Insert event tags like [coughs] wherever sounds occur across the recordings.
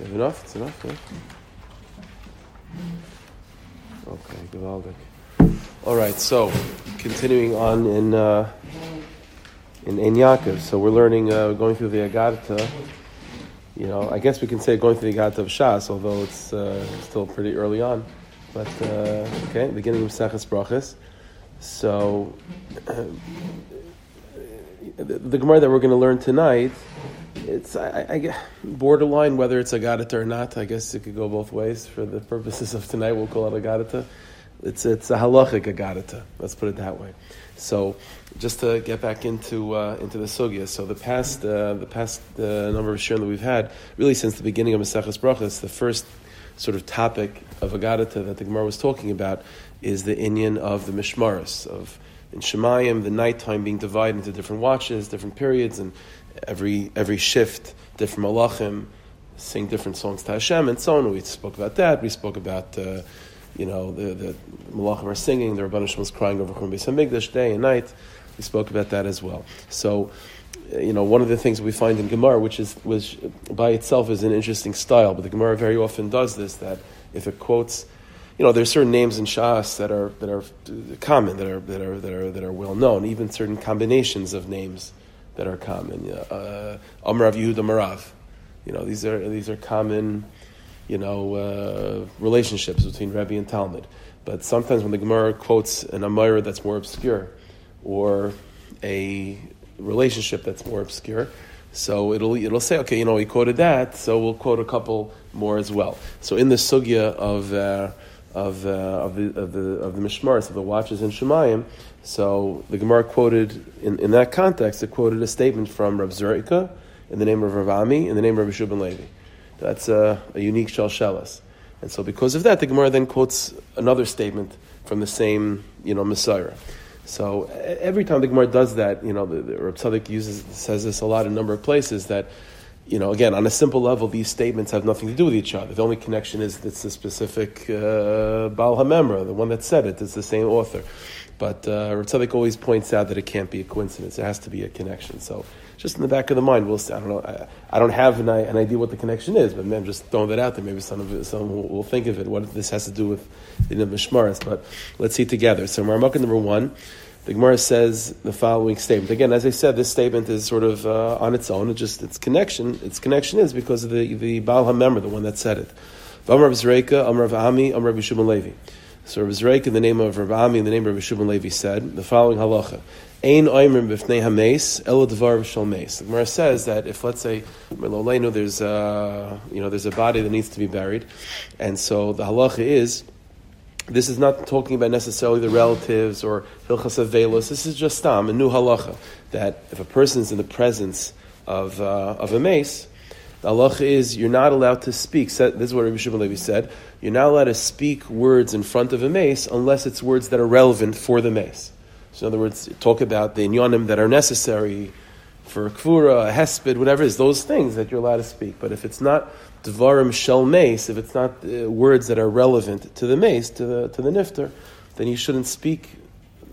Enough? It's enough, yeah? Okay, gewaldig. All right, so continuing on in uh, in Ein Yaakov. So we're learning, uh, going through the Agadata. You know, I guess we can say going through the Agadata of Shas, although it's uh, still pretty early on. But uh, okay, beginning of Seches Brachas. So [clears throat] the, the Gemara that we're going to learn tonight, it's I, I, I borderline whether it's Agadata or not. I guess it could go both ways. For the purposes of tonight, we'll call it Agadata. It's it's a halachic Agadata. Let's put it that way. So, just to get back into uh, into the sugya. So the past uh, the past uh, number of shirim that we've had, really since the beginning of Maseches Brachas, the first sort of topic of Agadata that the Gemara was talking about is the inyan of the Mishmaris of in Shemayim, the nighttime being divided into different watches, different periods, and every every shift, different malachim sing different songs to Hashem and so on. We spoke about that. We spoke about uh, you know the the malachim are singing. The Shem was crying over Chum Beis day and night. We spoke about that as well. So. You know, one of the things we find in Gemara, which is which by itself is an interesting style, but the Gemara very often does this. That if it quotes you know, there's certain names in Shas that are that are common, that are that are that are that are well known. Even certain combinations of names that are common. Uh, Amrav Yehuda Marav. You know, these are these are common, you know, uh, relationships between Rebbe and Talmud. But sometimes when the Gemara quotes an Amira that's more obscure, or a relationship that's more obscure, so it'll it'll say, okay, you know, he quoted that, so we'll quote a couple more as well. So in the sugya of uh, of, uh, of the of the of the mishmaris of the watches in Shemayim. So the Gemara quoted in, in that context, it quoted a statement from Rav Zerika in the name of Rav Ami in the name of Rabbi Shubin Levi. That's a, a unique shalshelas. And so because of that, the Gemara then quotes another statement from the same you know Messiah. So every time the Gemara does that, you know, the, the Rav Tzadok uses says this a lot in a number of places that you know, again, on a simple level, these statements have nothing to do with each other. The only connection is it's the specific uh, Baal HaMemra, the one that said it, it's the same author. But uh, always points out that it can't be a coincidence. It has to be a connection. So just in the back of the mind, we'll see. I don't know. I, I don't have an, an, idea what the connection is, but man, just throwing that out there. Maybe some of it, someone will, will, think of it. What this has to do with the Mishmaris. But let's see together. So Marmukah number one. The Gemara says the following statement. Again, as I said, this statement is sort of uh, on its own. It just its connection. Its connection is because of the the Baal Hamemra, the one that said it. Amar Zreika, Amar Ami, Amar Bishubin Levi. So Rav Zreika, in the name of Rav Ami, in the name of Bishubin Levi, said the following halacha: Ein oimrim b'fnei hameis elo devar v'shal. The Gemara says that if let's say there's a, you know there's a body that needs to be buried, and so the halacha is this is not talking about necessarily the relatives or hilchas avelos. This is just tam, a new halacha, that if a person is in the presence of, uh, of a mace, the halacha is you're not allowed to speak. This is what Rabbi Shimon Levi said. You're not allowed to speak words in front of a mace unless it's words that are relevant for the mace. So in other words, talk about the inyanim that are necessary for kvura, hesped, whatever it is, those things that you're allowed to speak. But if it's not dvarim shel mace, if it's not uh, words that are relevant to the mace, to the to the nifter, then you shouldn't speak.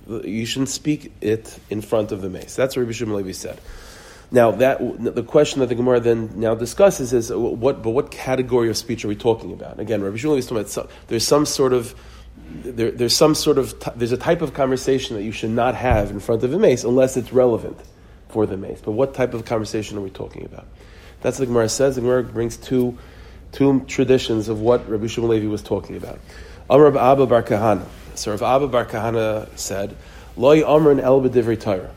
You shouldn't speak it in front of the mace. That's what Rabbi Shimon Levi said. Now that the question that the Gemara then now discusses is uh, what, but what category of speech are we talking about? Again, Rabbi Shimon Levi is talking about there's some sort of there, there's some sort of there's a type of conversation that you should not have in front of a mace unless it's relevant for the mace. But what type of conversation are we talking about? That's what the Gemara says. The Gemara brings two, two traditions of what Rabbi Shimon Levi was talking about. Amr Abba Bar Kahana. So Rav Abba Bar Kahana said, Loi Amr El B'divrei Torah.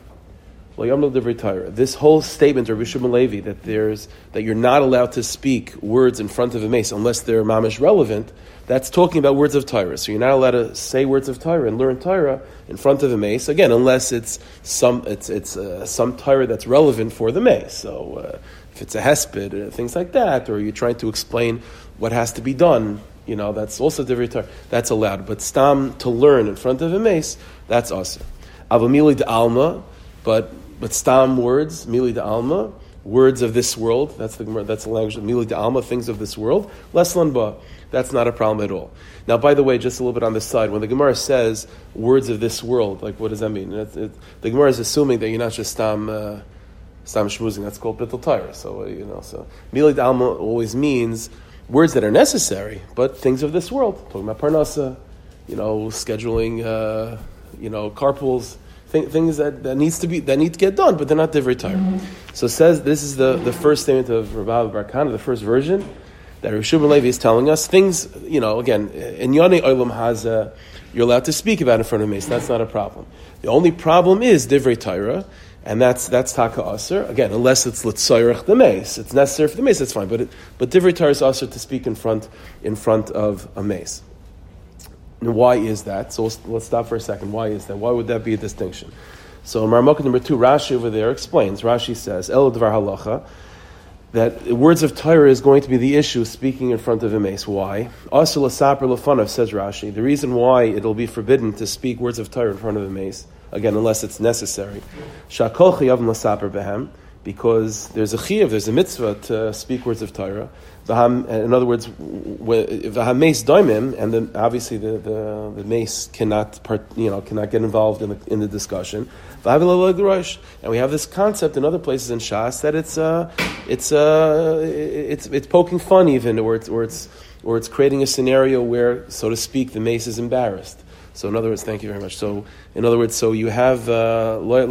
This whole statement of Rabbi Shimon Levi that there's that you're not allowed to speak words in front of a mace unless they're mamish relevant. That's talking about words of Torah. So you're not allowed to say words of Torah and learn Torah in front of a mace again, unless it's some it's it's uh, some Torah that's relevant for the mace. So uh, if it's a hesped, uh, things like that, or you're trying to explain what has to be done, you know, that's also different. That's allowed. But stam to learn in front of a mace, that's also. Avamili de alma, but but stam words, mili de alma, words of this world. That's the that's the language of mili de alma, things of this world. Leslan ba, that's not a problem at all. Now, by the way, just a little bit on this side, when the Gemara says words of this world, like what does that mean? It, it, the Gemara is assuming that you're not just stam. Uh, Stam shmuzing, that's called bittul Torah. So, uh, you know, so Milik Alma always means words that are necessary, but things of this world. Talking about Parnasa, you know, scheduling, uh, you know, carpools, th- things that, that needs to be that need to get done, but they're not divrei Torah. Mm-hmm. So says this is the, the first statement of Rabbi Barkana, the first version that Rishub Levi is telling us. Things, you know, again, in Yoni Olam Haza, you're allowed to speak about in front of Mace. That's not a problem. The only problem is divrei Torah and that's that's taka aser again, unless it's litzayrich the mace. It's necessary for the mace. That's fine, but it, but divrei Torah is aser to speak in front in front of a mace. And why is that? So let's, let's, stop for a second. Why is that? Why would that be a distinction? So in Marmukah number two, Rashi over there explains. Rashi says, El Dvar Halacha, that words of Torah is going to be the issue speaking in front of mace. Why? Also, Lasaper Lafanav says Rashi. The reason why it'll be forbidden to speak words of Torah in front of mace again, unless it's necessary. Shakol chayav lasaper behem, because there's a chiyav, there's a mitzvah to speak words of Torah. In other words, v'ham mace daimim, and then obviously the, the, the mace cannot part, you know cannot get involved in the, in the discussion. And we have this concept in other places in Shas that it's uh, it's uh, it's it's poking fun even, or it's or it's or it's creating a scenario where, so to speak, the mace is embarrassed. So in other words, thank you very much. So in other words, so you have uh, so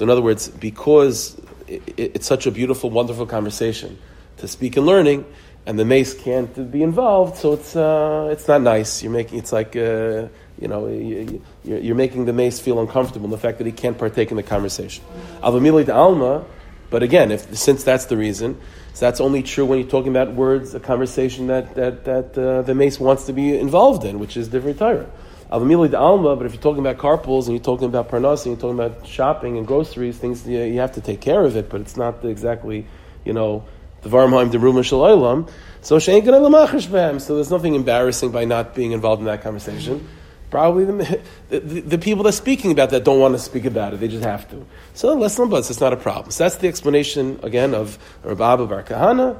in other words, because it, it's such a beautiful, wonderful conversation to speak and learning, and the mace can't be involved, so it's uh, it's not nice. You're making it's like uh, you know you're, you're, making the mace feel uncomfortable in the fact that he can't partake in the conversation. Avamili alma, but again, if since that's the reason, so that's only true when you're talking about words, a conversation that, that, that uh, the mace wants to be involved in, which is different Torah. Avamili de alma, but if you're talking about carpools and you're talking about parnas and you're talking about shopping and groceries, things you, you have to take care of it, but it's not exactly, you know, the varmheim ruma shalaylam. So she ain't gonna lamachish behem. So there's nothing embarrassing by not being involved in that conversation. Probably the, [laughs] the, the, people that are speaking about that don't want to speak about it. They just have to. So less than it's not a problem. So that's the explanation, again, of Rabbi Bar Kahana,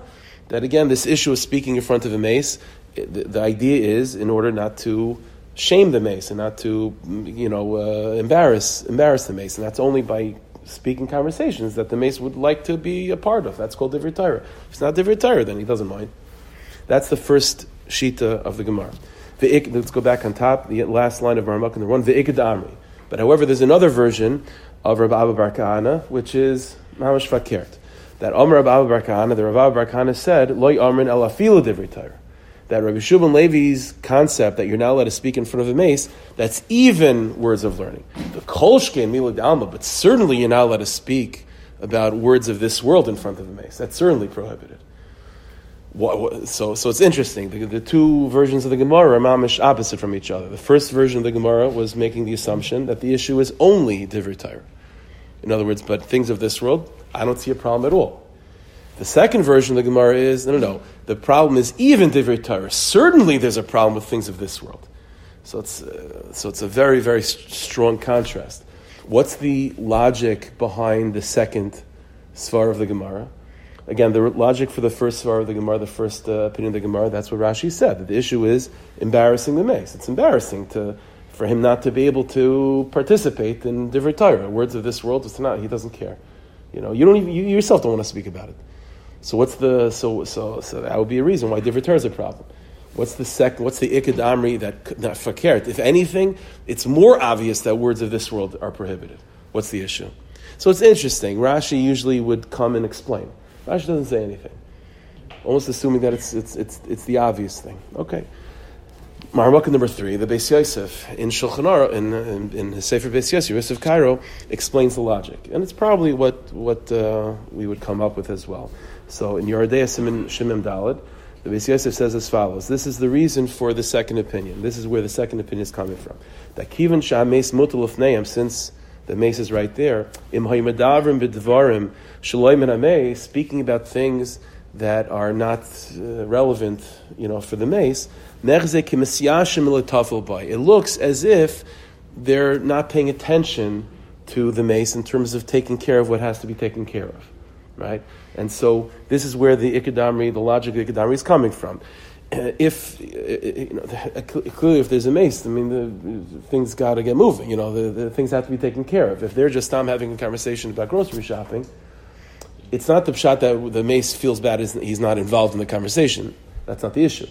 that again, this issue of speaking in front of a mace, the, the, idea is in order not to shame the mace and not to, you know, uh, embarrass, embarrass the mace. And that's only by speaking conversations that the mace would like to be a part of. That's called Divrei Torah. If it's not Divrei Torah, then he doesn't mind. That's the first shita of the Gemara let's go back on top, the last line of Ramak in the one, Ve'ikad Amri. But however, there's another version of Rabbi Abba Bar Kahana, which is Mamash Fakert. That Omer Rabbi Abba Bar Kahana, the Rabbi Abba Bar Kahana said, Loi Amrin El Divrei Torah. That Rabbi Shubin Levi's concept that you're not allowed to speak in front of a mace, that's even words of learning. The Kolshke and Mila Dalma, but certainly you're not allowed to speak about words of this world in front of a mace. That's certainly prohibited. So, so it's interesting. The, the, two versions of the Gemara are mamish opposite from each other. The first version of the Gemara was making the assumption that the issue is only divrei. In other words, but things of this world, I don't see a problem at all. The second version of the Gemara is no, no, no. The problem is even divrei Torah. Certainly, there's a problem with things of this world. So it's uh, so it's a very very strong contrast. What's the logic behind the second svar of the Gemara? Again, the logic for the first svar of the Gemara, the first uh, opinion of the Gemara, that's what Rashi said. That the issue is embarrassing the mace. It's embarrassing to for him not to be able to participate in divrei Torah. Words of this world, it's not. He doesn't care. You know, you don't even you yourself don't want to speak about it. So what's the so so so that would be a reason why divrei Torah is a problem. What's the second? What's the ikad amri that not fakert? If anything, it's more obvious that words of this world are prohibited. What's the issue? So it's interesting. Rashi usually would come and explain. Rashi doesn't say anything. Almost assuming that it's, it's, it's, it's the obvious thing. Okay. Maharmaka number three, the Beis Yosef in Shulchan Aruch, in, in, in his Sefer Beis Yosef, Yosef Karo, explains the logic. And it's probably what, what uh, we would come up with as well. So in Yeridei Shemim Dalad, the Beis Yosef says as follows. This is the reason for the second opinion. This is where the second opinion is coming from. That Kivan Shah Meis Mutal since the mace is right there. Im ha'imadavrim b'dvarim shaloim speaking about things that are not uh, relevant, you know, for the mace. It looks as if they're not paying attention to the mace in terms of taking care of what has to be taken care of, right? And so this is where the ikadamri, the logic of the ikadamri is coming from. Uh, if uh, uh, you know, clearly if there's a mace, I mean, the, things got to get moving. You know, the, the, things have to be taken care of. If they're just Tom having a conversation about grocery shopping, it's not the shot that the mace feels bad. He's not involved in the conversation. That's not the issue.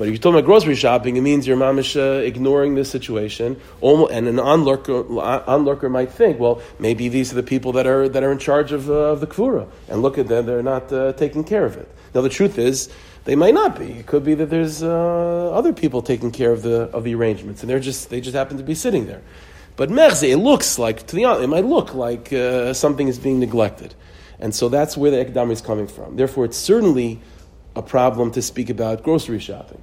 But if you're talking about grocery shopping, it means you're mamish uh, ignoring this situation. And an onlooker, onlooker might think, well, maybe these are the people that are that are in charge of, uh, of the kfura, and look at them; they're not uh, taking care of it. Now, the truth is, they might not be. It could be that there's uh, other people taking care of the of the arrangements, and they're just they just happen to be sitting there. But merze, it looks like to the it might look like uh, something is being neglected, and so that's where the ekdam is coming from. Therefore, it's certainly a problem to speak about grocery shopping.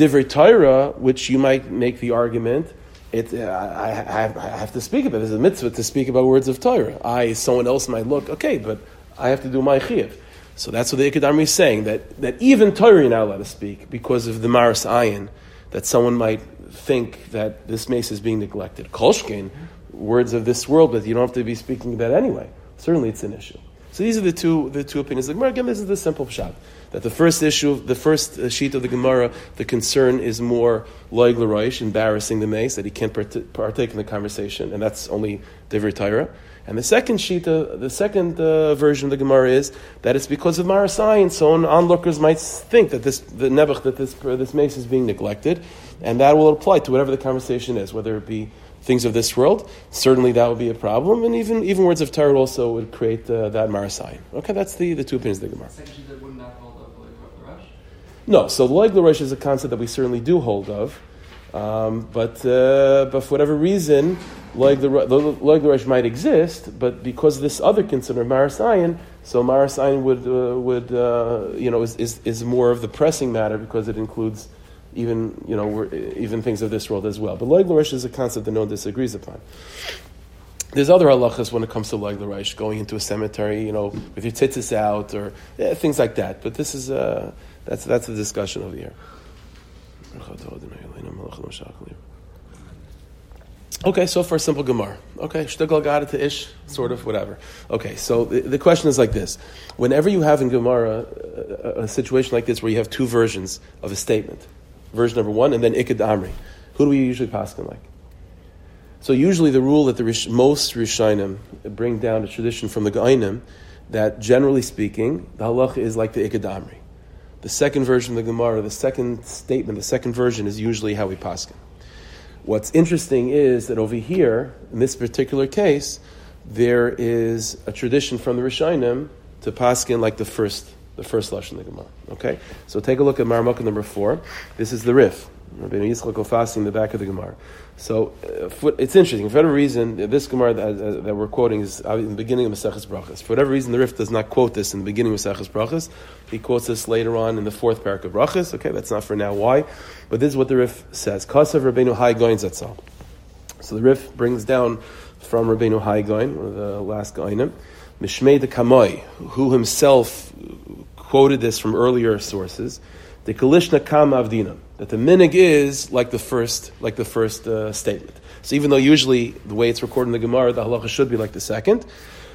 Divrei Torah, which you might make the argument, it, uh, I, I, I, have to speak about. There's a mitzvah to speak about words of Torah. I, someone else might look okay, but I have to do my chiyuv. So that's what the Ikadami is saying that, that even Torah you're not allowed to speak because of the Maris Ayin, that someone might think that this mace is being neglected. Kolshkin, words of this world, but you don't have to be speaking that anyway. Certainly, it's an issue. So these are the two the two opinions. The Gemara again, this is the simple shot that the first issue, the first sheet of the Gemara, the concern is more loig l'roish, embarrassing the mace that he can't part- partake in the conversation, and that's only divrei Torah. And the second sheet, uh, the second uh, version of the Gemara is that it's because of Marasai, so onlookers might think that this the nebuch that this uh, this mace is being neglected, and that will apply to whatever the conversation is, whether it be things of this world. Certainly, that would be a problem, and even even words of Torah also would create uh, that Marasai. Okay, that's the, the two opinions of the Gemara. No, so loig l'rosh is a concept that we certainly do hold of, um, but uh, but for whatever reason, loig l'rosh might exist, but because this other concern of marasayin, so marasayin would uh, would uh, you know is, is, is more of the pressing matter because it includes even you know even things of this world as well. But loig l'rosh is a concept that no one disagrees upon. There's other halachas when it comes to loig l'rosh, going into a cemetery, you know, with your tzitzis out or yeah, things like that. But this is. Uh, that's that's the discussion over here. Okay, so for a simple Gemara. Okay, shtugal got it to ish, sort of, whatever. Okay, so the, the, question is like this. Whenever you have in Gemara uh, a, a, situation like this where you have two versions of a statement, version number one and then Ikad Amri, who do we usually pass on like? So usually the rule that the rish, most Rishonim bring down a tradition from the Gainim that generally speaking, the halach is like the Ikad Amri. The second version of the Gemara, the second statement, the second version is usually how we paskin. What's interesting is that over here, in this particular case, there is a tradition from the Rishonim to paskin like the first, the first lashon of the Gemara. Okay, so take a look at Marmukah number four. This is the Rif. Rabbi Alfasi in the back of the Gemara. So uh, it's interesting. For whatever reason, this Gemara that, uh, that we're quoting is in the beginning of Maseches Brachas. For whatever reason, the Rif does not quote this in the beginning of Maseches Brachas. He quotes this later on in the fourth parak of Brachas. Okay, that's not for now. Why? But this is what the Rif says. Kasav Rabbeinu Hai Goin. So the Rif brings down from Rabbeinu Hai Goin, one of the last Goinim, Mishmei de Kamoi, who himself quoted this from earlier sources. The Kalishna Kam Avdinam that the minig is like the first, like the first uh, statement. So even though usually the way it's recorded in the Gemara, the halacha should be like the second,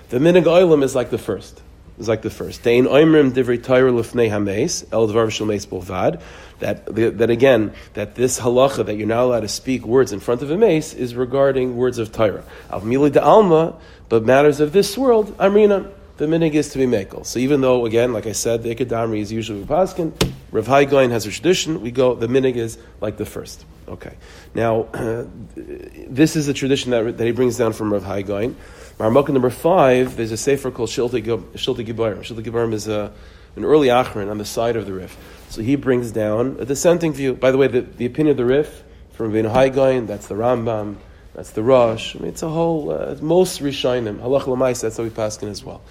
the minig oilam is like the first. Is like the first. Dein oimrim divrei Torah lifnei hameis el dvar meis bolvad. That that again that this halacha that you're not allowed to speak words in front of a mace is regarding words of Torah. Al mili alma, but matters of this world, amrina the minig is to be mekel. So even though, again, like I said, the ikadamri is usually paskin, Rav Haigoin has a tradition. We go. The minig is like the first. Okay. Now, uh, [clears throat] this is a tradition that, that he brings down from Rav Haigoin. Marmukah number five. There's a sefer called Shilta Gibarim. Shilta Gibarim is a, an early achron on the side of the Rif. So he brings down a dissenting view. By the way, the, the opinion of the Rif from Rabbeinu Haigoin. That's the Rambam. That's the Rosh. I mean, it's a whole, uh, most Rishonim. Halach Lamais, that's how we pass in as well.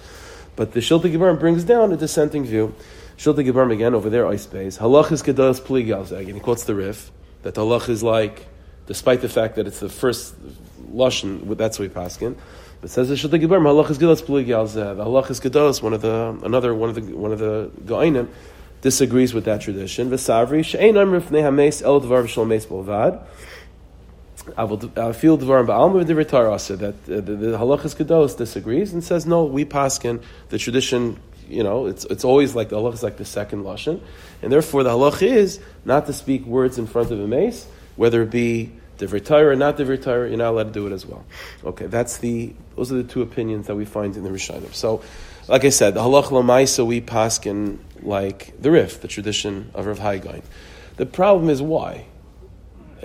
But the Shilta Gibarim brings down a dissenting view. Shilta Gibarim again over there, ice base. Halach is Gedas Pligal He quotes the Rif that halach is like, despite the fact that it's the first Lashon, that's what we pass in. But says the Shilta Gibarim, Halach is Gedas Pligal The Halach is Gedas, one of the, another, one of the, one of the Goinim, disagrees with that tradition. Vesavri, She'ein Amr Fnei HaMeis El Dvar V'Shol Meis Bolvad. I will feel Dvarim Ba'alma V'Divrei that uh, the, the Halachas Kedos disagrees and says no. We paskin the tradition you know, it's, it's always like the halach is like the second lashon, and therefore the halach is not to speak words in front of a mace, whether it be divrei Torah or not divrei Torah, you're not allowed to do it as well. Okay, that's the those are the two opinions that we find in the Rishonim. So, like I said, the halach lamaisa we paskin like the Rif, the tradition of Rav Hai The problem is why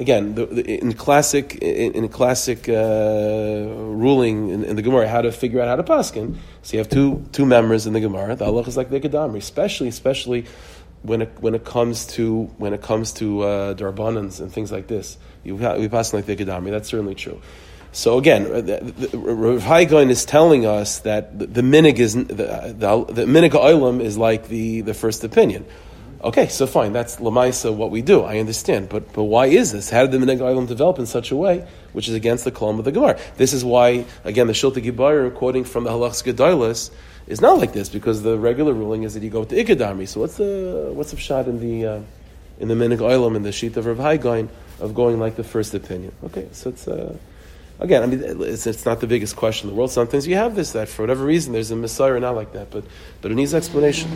again, the, the, in classic in, in classic uh, ruling in, in, the Gemara, how to figure out how to paskin. So you have two two members in the Gemara. The Allah is like the Kedamri, especially especially when it when it comes to when it comes to uh, darbanans and things like this. You we pass like the Kedamri. That's certainly true. So again, Rav Haigain is telling us that the, the minig is the, the, the minig is like the, the first opinion. Okay, so fine, that's Lamaisa, what we do. I understand. But, but why is this? How did the Island develop in such a way, which is against the Kalam of the Gemara? This is why, again, the Shilta Gibayr, quoting from the Halachs Gedoilis, is not like this, because the regular ruling is that you go to Ikadami. So what's the, what's the shot in the, uh, in the Mineg Island, in the sheet of Rav Haigain, of going like the first opinion? Okay, so it's, uh, again, I mean, it's, it's, not the biggest question in the world. Sometimes you have this, that for whatever reason, there's a Messiah not like that, but, but it needs explanation.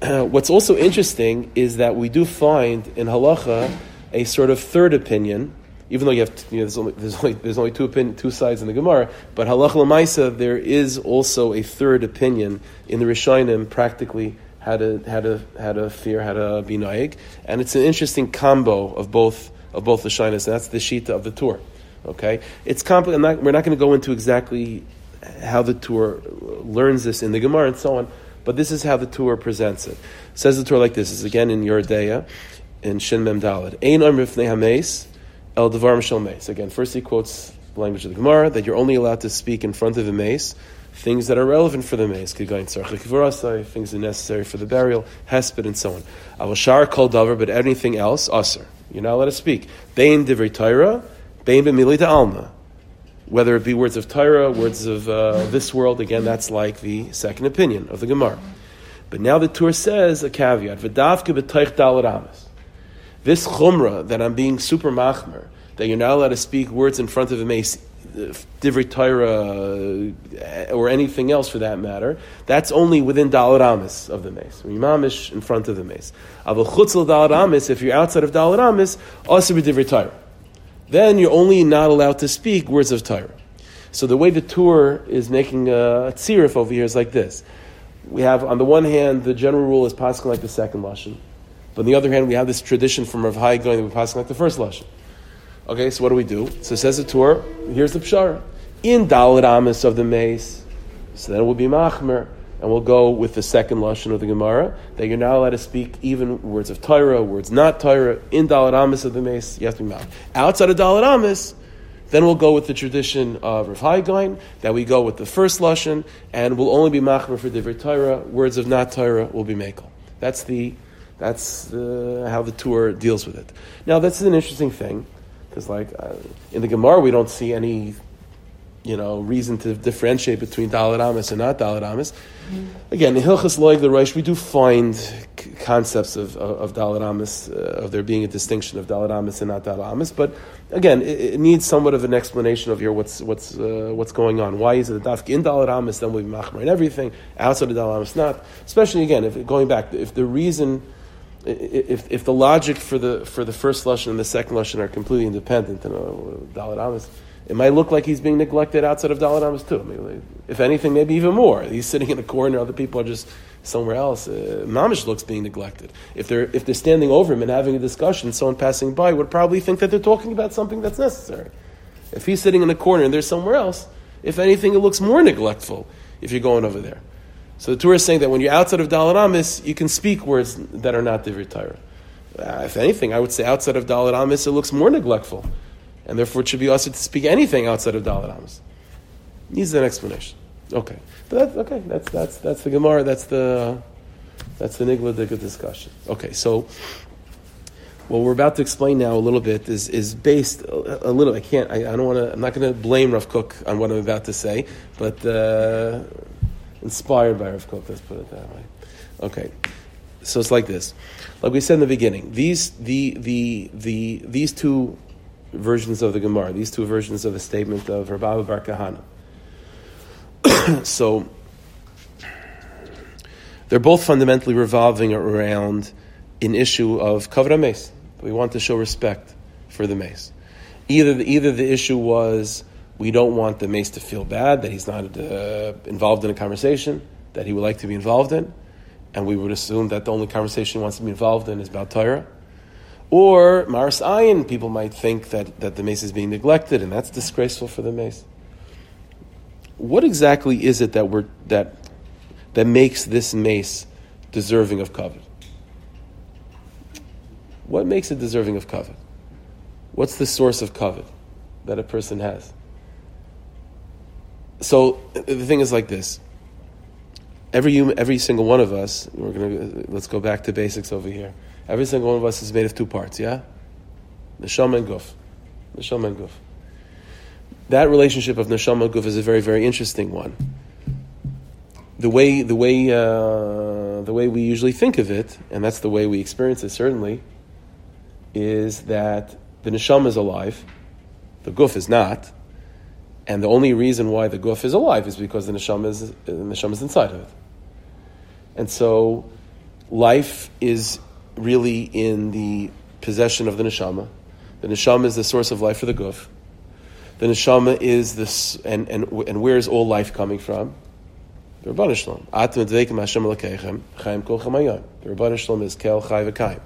[clears throat] what's also interesting is that we do find in halacha a sort of third opinion, even though you have you know, there's only there's only, there's only two opinion, two sides in the Gemara, but halacha lemaisa there is also a third opinion in the Rishonim practically how to how to how to fear how to be and it's an interesting combo of both of both the shinas. That's the shita of the Tur. Okay, it's complicated. We're not going to go into exactly how the Tur learns this in the Gemara and so on. But this is how the Tur presents it. Says the Tur like this. is again in Yordeya, in Shin Mem Dalad. Ein Amrifnei Hames, El Devar Mishal Mace. Again, first he quotes the language of the Gemara, that you're only allowed to speak in front of the mace, things that are relevant for the mace, things that are necessary for the burial, hesped, and so on. Avashar kol davar, but anything else, aser. You're not allowed to speak. Bein divrei Torah, bein b'milita alma whether it be words of Torah, words of uh, this world, again, that's like the second opinion of the Gemara. But now the Tur says a caveat, V'davke b'toich dalaramas. This chumrah, that I'm being super machmer, that you're not allowed to speak words in front of a mace, divrei Torah, uh, or anything else for that matter, that's only within dalaramas of the mace. Imamish in front of the mace. Avol chutzel dalaramas, if you're outside of dalaramas, also b'divrei Torah then you're only not allowed to speak words of Torah. So the way the Tur is making a tzirif over here is like this. We have, on the one hand, the general rule is passing like the second lashon. But on the other hand, we have this tradition from Rav Hai going that we're passing like the first lashon. Okay, so what do we do? So says the Tur, here's the pshara. In Dalit Amis of the mace, so then it will be machmer and we'll go with the second lashon of the Gemara that you're not allowed to speak even words of Torah, words not Torah in Dalit Amis of the Mace. To be mouth. Outside of Dalit Amis, then we'll go with the tradition of Rav Haigain, that we go with the first lashon, and we'll only be machmer for divrei Torah. Words of not Torah will be makel. That's the that's the, how the Tur deals with it. Now that's an interesting thing because, like uh, in the Gemara, we don't see any you know, reason to differentiate between Dalit Amis and not Dalit Amis. Mm-hmm. Again, in Hilchas Loig the Reish, we do find c- concepts of, of, of Dalit Amis, uh, of there being a distinction of Dalit Amis and not Dalit Amis, but again, it, it, needs somewhat of an explanation of here what's, what's, uh, what's going on. Why is it that Dafk in Dalit Amis, then we Machmer and everything, outside of Dalit Amis not? Especially again, if going back, if the reason if, if the logic for the for the first lesson and the second lesson are completely independent, you know, Dalit Amis, it might look like he's being neglected outside of Amos too. I mean, if anything, maybe even more. He's sitting in a corner, other people are just somewhere else. Uh, Mamish looks being neglected. If they're, if they're standing over him and having a discussion, someone passing by would probably think that they're talking about something that's necessary. If he's sitting in a corner and there's somewhere else, if anything, it looks more neglectful if you're going over there. So the Torah is saying that when you're outside of Amos, you can speak words that are not Divrei Torah. Uh, if anything, I would say outside of Amos, it looks more neglectful and therefore it should be also to speak anything outside of Dalit Amos. Needs an explanation. Okay, but that's okay. That's that's that's the Gemara. That's the that's the Nigla Digga discussion. Okay, so what we're about to explain now a little bit is is based a, a little. I can't. I, I don't want to. I'm not going to blame Rav Kook on what I'm about to say, but uh, inspired by Rav Kook. Let's put it that way. Okay, so it's like this. Like we said in the beginning, these the the the these two versions of the Gemara, these two versions of a statement of Rabbi Bar Kahana. [clears throat] so, they're both fundamentally revolving around an issue of kavra mace. We want to show respect for the mace. Either the, either the issue was we don't want the mace to feel bad that he's not uh, involved in a conversation that he would like to be involved in, and we would assume that the only conversation he wants to be involved in is about Torah. Or Maris Ayin, people might think that, that the mace is being neglected, and that's disgraceful for the mace. What exactly is it that we're that that makes this mace deserving of covet? What makes it deserving of covet? What's the source of covet that a person has? So the thing is like this. Every every single one of us, we're gonna let's go back to basics over here. Every single one of us is made of two parts, yeah? Neshama and guf. Neshama and guf. That relationship of neshama and guf is a very, very interesting one. The way, the way, uh, the way we usually think of it, and that's the way we experience it, certainly, is that the neshama is alive, the guf is not, and the only reason why the guf is alive is because the neshama is, the neshama is inside of it. And so, life is really in the possession of the neshama. The neshama is the source of life for the guf. The neshama is this, and, and, and where is all life coming from? The Rabban Shalom. Atem dveikim Hashem lekechem, chaim kol chamayim. The Rabban Shalom is kel chai v'kaim.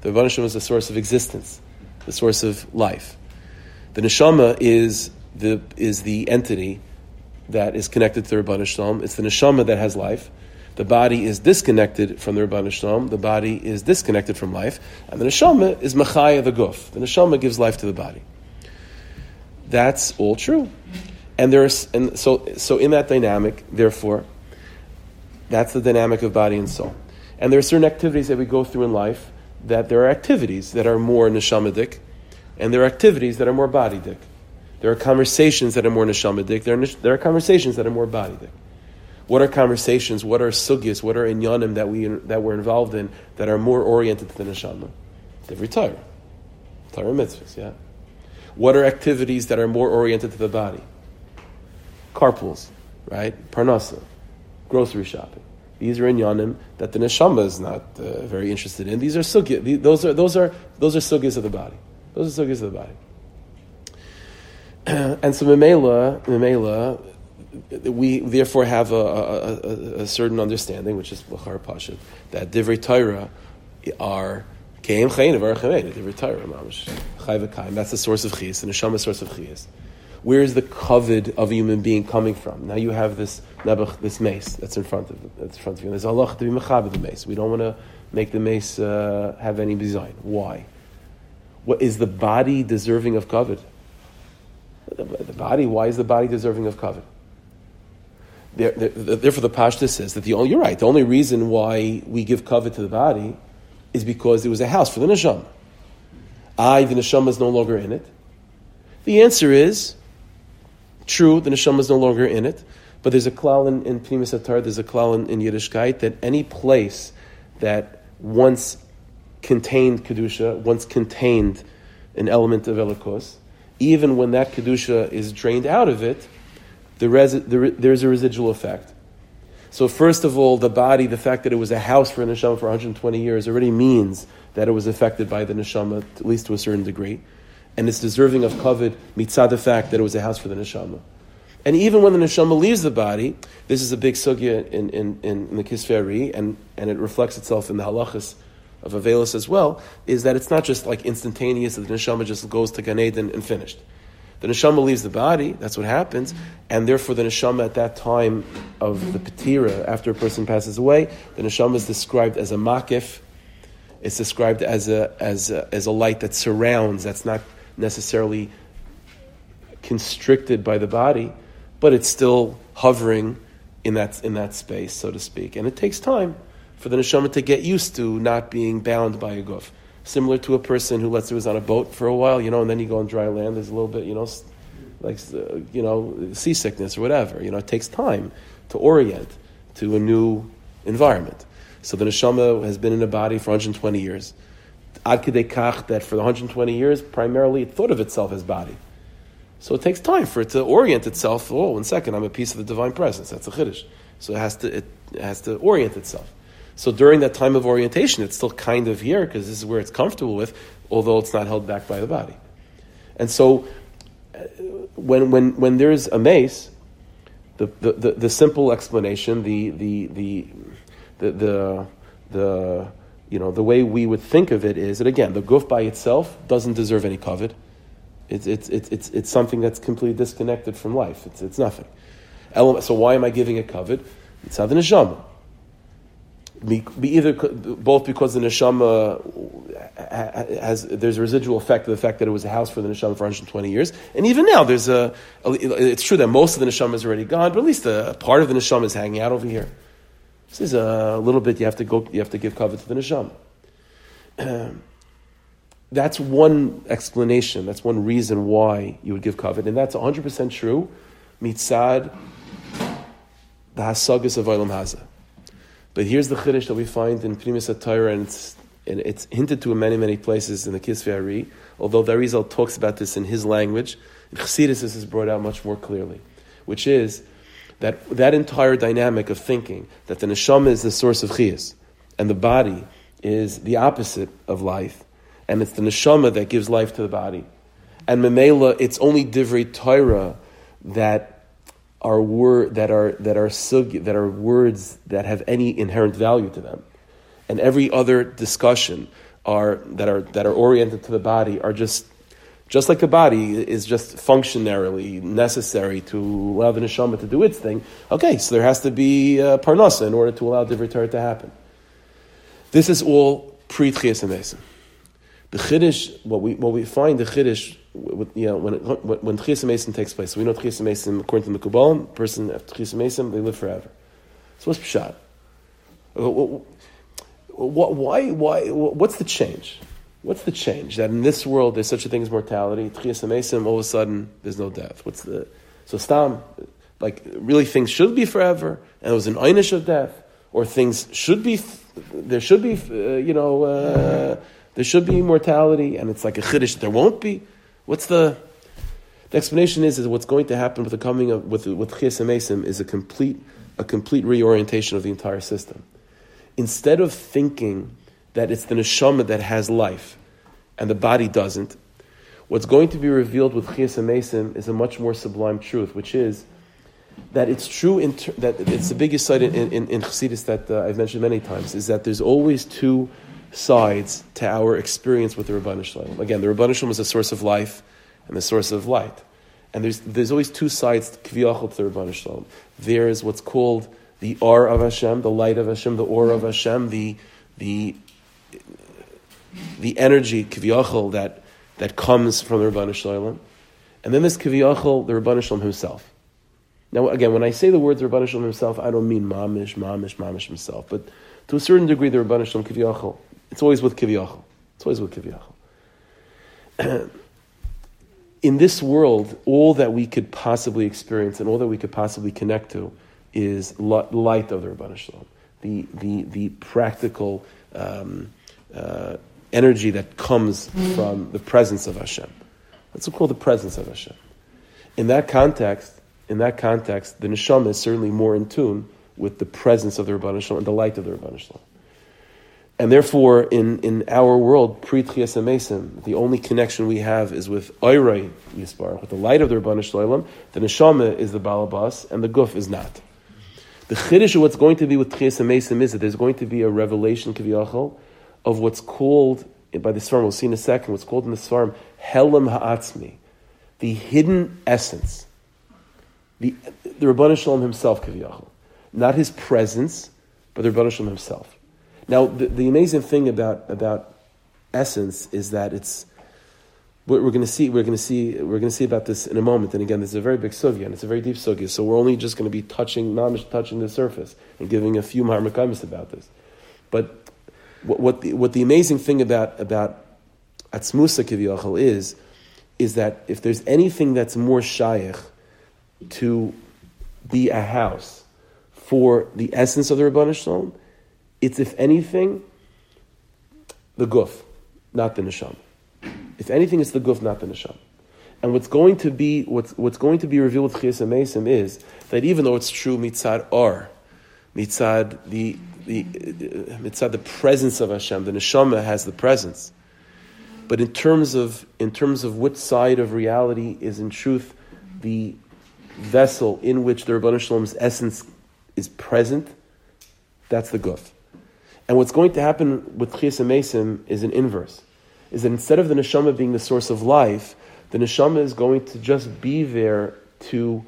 The Rabban Shalom is the source of existence, the source of life. The neshama is the, is the entity that is connected to the Rabban Shalom. It's the neshama that has life. The body is disconnected from the Rabban Shalom. The body is disconnected from life. And the neshama is machaya the guf. The neshama gives life to the body. That's all true. And there's and so so in that dynamic, therefore, that's the dynamic of body and soul. And there are certain activities that we go through in life that there are activities that are more neshamadik, and there are activities that are more bodydik. There are conversations that are more neshamadik. There are, there are conversations that are more bodydik. What are conversations? What are sugyas? What are inyanim that we that we're involved in that are more oriented to the neshama? Every Torah, Torah mitzvahs, yeah. What are activities that are more oriented to the body? Carpools, right? Parnasa, grocery shopping. These are inyanim that the neshama is not uh, very interested in. These are sugyas. Those are those are those are sugyas of the body. Those are sugyas of the body. [clears throat] and so Mimela, Mimela, we therefore have a, a, a, certain understanding, which is Lachar Pasha, that Divrei Torah are Keim Chayin of Archamein, Divrei Torah, Mamash, That's the source of Chiyas, the Neshama source of Chiyas. Where is the covet of a human being coming from? Now you have this nebuch, this mace that's in front of that's in front of you. And there's Allah to be mechaber the mace. We don't want to make the mace uh, have any design. Why? What is the body deserving of covet? The, the body. Why is the body deserving of covet? Therefore, the Pashta says that the only, you're right, the only reason why we give cover to the body is because it was a house for the neshama. I, the neshama, is no longer in it. The answer is true, the neshama is no longer in it, but there's a klal in, in Pnimis Atar, there's a klal in, in Yiddishkeit that any place that once contained Kedusha, once contained an element of Elikos, even when that Kedusha is drained out of it, the the re- there's a residual effect. So first of all, the body, the fact that it was a house for a neshama for 120 years already means that it was affected by the neshama, at least to a certain degree. And it's deserving of covet mitzad the fact that it was a house for the neshama. And even when the neshama leaves the body, this is a big sugya in, in, in, in the Kisvei Ari, and, and it reflects itself in the halachas of Avelis as well, is that it's not just like instantaneous, that the neshama just goes to Gan Eden and finished. The neshama leaves the body, that's what happens, and therefore the neshama at that time of the patira, after a person passes away, the neshama is described as a makif, it's described as a, as a, as a light that surrounds, that's not necessarily constricted by the body, but it's still hovering in that, in that space, so to speak. And it takes time for the neshama to get used to not being bound by a guf similar to a person who, let's say, was on a boat for a while, you know, and then you go on dry land. There's a little bit, you know, like you know, seasickness or whatever. You know, it takes time to orient to a new environment. So the neshama has been in a body for 120 years. Ad kach that for the 120 years, primarily it thought of itself as body. So it takes time for it to orient itself. Oh, one second, I'm a piece of the divine presence. That's a chiddush. So it has to it has to orient itself. So during that time of orientation, it's still kind of here because this is where it's comfortable with, although it's not held back by the body. And so uh, when, when, when there's a mace, the, the, the, the simple explanation, the, the, the, the, the, the, you know, the way we would think of it is that again, the goof by itself doesn't deserve any covet. It's, it's, it's, it's, it's something that's completely disconnected from life. It's, it's nothing. So why am I giving it covet? It's not the neshama be, either both because the neshama has there's a residual effect of the fact that it was a house for the neshama for 120 years, and even now there's a, a it's true that most of the neshama is already gone, but at least a part of the neshama is hanging out over here. This is a little bit you have to go you have to give cover to the neshama. [clears throat] that's one explanation. That's one reason why you would give covet, and that's 100 percent true. Mitzad the hasagas of Olam Hazah but here's the chiddush that we find in Primus Torah, and it's, and it's hinted to in many, many places in the Kisvei Ari, although the talks about this in his language. In Chassidus, this is brought out much more clearly, which is that that entire dynamic of thinking that the neshama is the source of chiyas, and the body is the opposite of life, and it's the neshama that gives life to the body. And memela, it's only divrei Torah that are word that are that are sug, that are words that have any inherent value to them, and every other discussion are that are that are oriented to the body are just just like the body is just functionarily necessary to allow the neshama to do its thing. Okay, so there has to be uh, parnasa in order to allow the return to happen. This is all pre tchias The chiddush, what we what we find the chiddush you know, when when Tchias Mason takes place, so we know Tchias Mason, according to the Kabbalah, person after Tchias Mason, they live forever. So what's Pshat? What, why, why, what's the change? What's the change? That in this world there's such a thing as mortality, Tchias Mason, all of a sudden there's no death. What's the, so Stam, like, really things should be forever, and it was an einish of death, or things should be, there should be, uh, you know, uh, there should be mortality, and it's like a chiddush, there won't be. What's the the explanation is, is what's going to happen with the coming of with with Chias is a complete a complete reorientation of the entire system. Instead of thinking that it's the neshama that has life and the body doesn't, what's going to be revealed with Chias is a much more sublime truth, which is that it's true in ter- that it's the biggest side in, in, in Chassidus that uh, I've mentioned many times is that there's always two sides to our experience with the Rabban Shalom. Again, the Rabban Shalom is a source of life and the source of light. And there's, there's always two sides to the Rabban Shalom. There is what's called the Ar of Hashem, the light of Hashem, the Or of Hashem, the, the, the energy, Kviyachal, that, that comes from the Rabban Shalom. And then there's Kviyachal, the Rabban Shalom himself. Now, again, when I say the words Rabban Shalom himself, I don't mean Mamish, Mamish, Mamish himself, but to a certain degree, the Rabban Shalom Kviyachal it's always with Kiviyachal. It's always with Kiviyachal. [clears throat] In this world, all that we could possibly experience and all that we could possibly connect to is light of the Rabban Shalom, the, the, the practical um, uh, energy that comes from the presence of Hashem. That's what we call the presence of Hashem. In that context, in that context, the neshama is certainly more in tune with the presence of the Rabban Shalom and the light of the Rabban Shalom. And therefore, in, in our world, pre Mesim, the only connection we have is with Oirei Yisbar, with the light of the Rabbanu Shloim. The Neshama is the Balabas, and the Guf is not. The Chiddush of what's going to be with Tchias Mesim is that there's going to be a revelation, Kiviyachal, of what's called, by the Svarm, we'll see in a second, what's called in the Svarm, Helam Ha'atzmi, the hidden essence. The, the Rabbanu Shalom himself, Kiviyachal. Not his presence, but the Rabbanu Shalom himself. Now, the, the amazing thing about, about essence is that it's we're, going to see we're going to see we're going to see about this in a moment. And again, this is a very big sugya and it's a very deep sugya. So we're only just going to be touching, not touching the surface and giving a few marmakamis about this. But what, what the, what the amazing thing about about atzmusa kiviyachal is is that if there's anything that's more shaykh to be a house for the essence of the Rabbanah Shalom, it's, if anything, the guf, not the nisham. If anything, it's the guf, not the nisham. And what's going to be what's, what's going to be revealed with Chiyas Mesim is that even though it's true mitzad ar, mitzad the the uh, mitzad the presence of Hashem. The neshama has the presence, but in terms of in terms of which side of reality is in truth the vessel in which the Rabban Shalom's essence is present, that's the guf. And what's going to happen with Chias Mesim is an inverse. Is that instead of the neshama being the source of life, the neshama is going to just be there to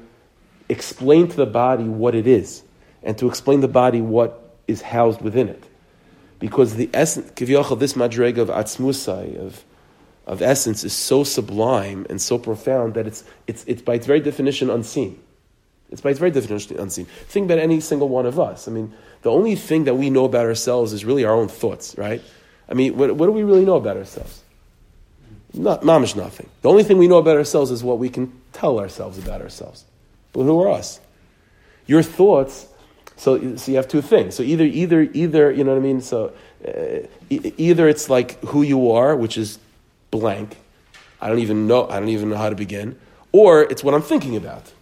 explain to the body what it is, and to explain the body what is housed within it. Because the essence, kiviyachal, this madrega of atzmusai, of, of essence, is so sublime and so profound that it's, it's, it's by its very definition unseen. It's by its very definition unseen. Think about any single one of us. I mean, the only thing that we know about ourselves is really our own thoughts, right? I mean, what, what do we really know about ourselves? Not, mamish nothing. The only thing we know about ourselves is what we can tell ourselves about ourselves. But who are us? Your thoughts. So, so you have two things. So either, either, either, you know what I mean. So uh, e- either it's like who you are, which is blank. I don't even know. I don't even know how to begin. Or it's what I'm thinking about.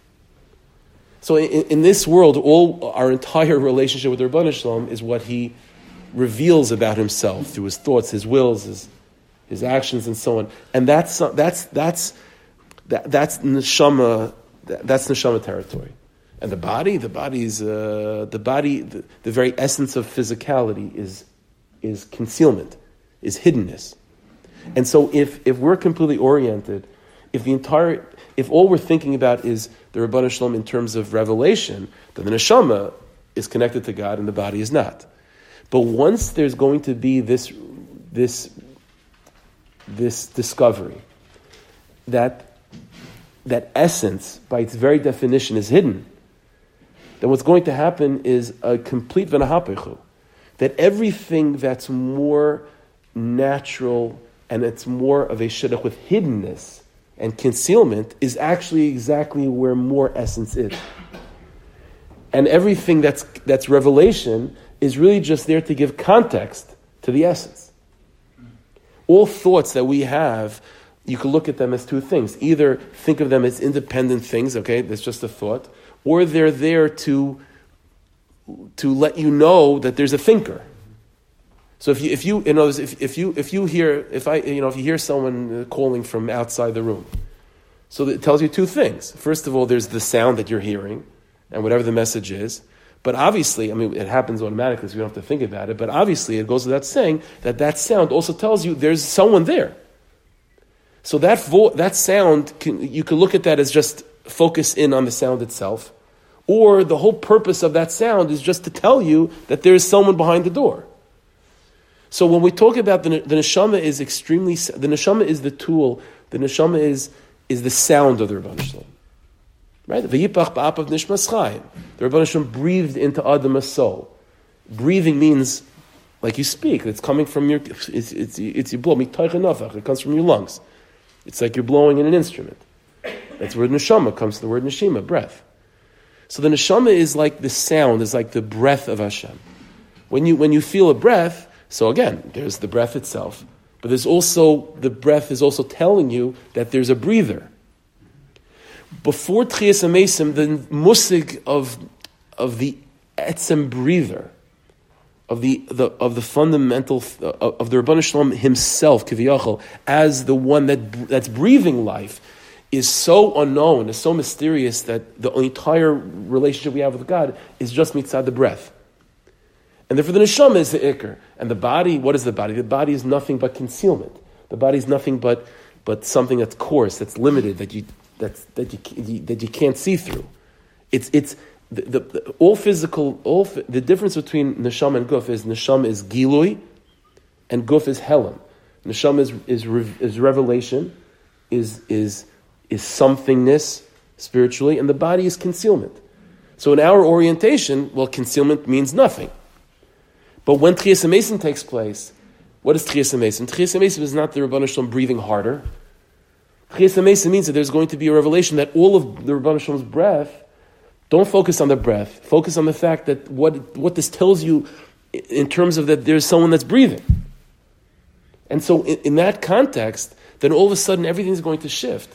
So in, in this world, all our entire relationship with Rabban Shalom is what he reveals about himself through his thoughts, his wills, his, his actions, and so on. And that's that's that's that, that's neshama. That's neshama territory. And the body, the body's uh, the body, the, the very essence of physicality is is concealment, is hiddenness. And so, if if we're completely oriented, if the entire if all we're thinking about is the Rabban Shalom in terms of revelation, that the neshama is connected to God and the body is not. But once there's going to be this, this, this discovery that, that essence, by its very definition, is hidden, then what's going to happen is a complete v'nahapechu. That everything that's more natural and it's more of a shidduch with hiddenness and concealment is actually exactly where more essence is. And everything that's, that's revelation is really just there to give context to the essence. All thoughts that we have, you can look at them as two things. Either think of them as independent things, okay, that's just a thought, or they're there to, to let you know that there's a thinker. So if you, if you, you know, if, if you, if you hear, if I, you know, if you hear someone uh, calling from outside the room, so it tells you two things. First of all, there's the sound that you're hearing, and whatever the message is. But obviously, I mean, it happens automatically, so you don't have to think about it. But obviously, it goes without saying that that sound also tells you there's someone there. So that vo- that sound, can, you can look at that as just focus in on the sound itself, or the whole purpose of that sound is just to tell you that there is someone behind the door. So when we talk about the, the neshama is extremely the neshama is the tool. The neshama is is the sound of the Rabban Shalom. Right? V'yipach ba'apav nishmas chayim. The Rabban Shalom breathed into Adam a soul. Breathing means like you speak. It's coming from your. It's it's, it's you blow. It comes from your lungs. It's like you're blowing in an instrument. That's where neshama comes. The word neshima, breath. So the neshama is like the sound, is like the breath of Hashem. When you when you feel a breath, so again, there's the breath itself, but there's also the breath is also telling you that there's a breather before Tchias Amesim, the musig of, of the etzem breather, of the, the, of the fundamental, of, of the Rabban Shalom himself, Kiviyachal, as the one that, that's breathing life, is so unknown, is so mysterious that the entire relationship we have with God is just mitzad the breath. And therefore the neshama is the ikr. And the body, what is the body? The body is nothing but concealment. The body is nothing but, but something that's coarse, that's limited, that you that's, that, you, that you can't see through. It's, it's the, the, the all physical, all, the difference between neshama and guf is neshama is gilui and guf is helam. Neshama is, is, is revelation, is, is, is somethingness spiritually, and the body is concealment. So in our orientation, well, concealment means nothing. But when Tchias Mason takes place, what is Tchias Mason? Tchias Mason is not the Rabbanah Shalom breathing harder. Chiyas Mason means that there's going to be a revelation that all of the Rabban Shalom's breath, don't focus on the breath, focus on the fact that what, what this tells you in terms of that there's someone that's breathing. And so, in, in that context, then all of a sudden everything's going to shift.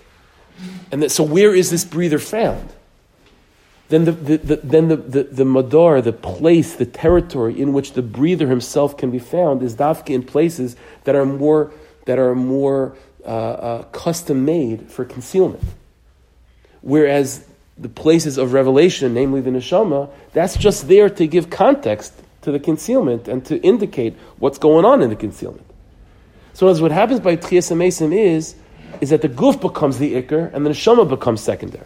And that, so, where is this breather found? Then the, the, the then the, the, the madar, the place, the territory in which the breather himself can be found is dafka in places that are more that are more uh, uh, custom made for concealment. Whereas the places of revelation, namely the neshama, that's just there to give context to the concealment and to indicate what's going on in the concealment. So as what happens by Tchias Amesim is, is that the guf becomes the ikr and the neshama becomes secondary.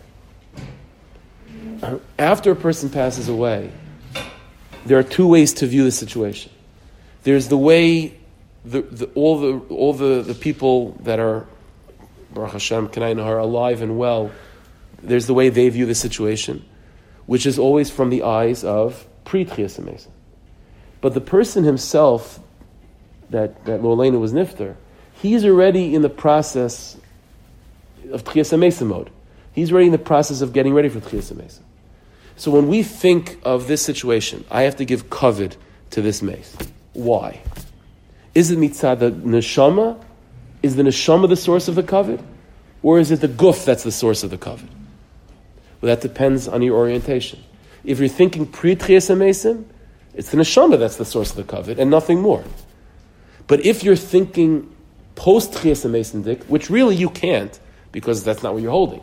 After a person passes away, there are two ways to view the situation. There's the way the, the, all the all the, the people that are Baruch Hashem, are alive and well, there's the way they view the situation, which is always from the eyes of pre Tchias But the person himself, that, that Lolena was Nifter, he's already in the process of Tchias mode. He's already in the process of getting ready for Tchias So when we think of this situation, I have to give kavod to this meis. Why? Is it mitzvah the neshama? Is the neshama the source of the kavod? Or is it the guf that's the source of the kavod? Well, that depends on your orientation. If you're thinking pre Trias it's the neshama that's the source of the kavod and nothing more. But if you're thinking post Trias which really you can't because that's not what you're holding.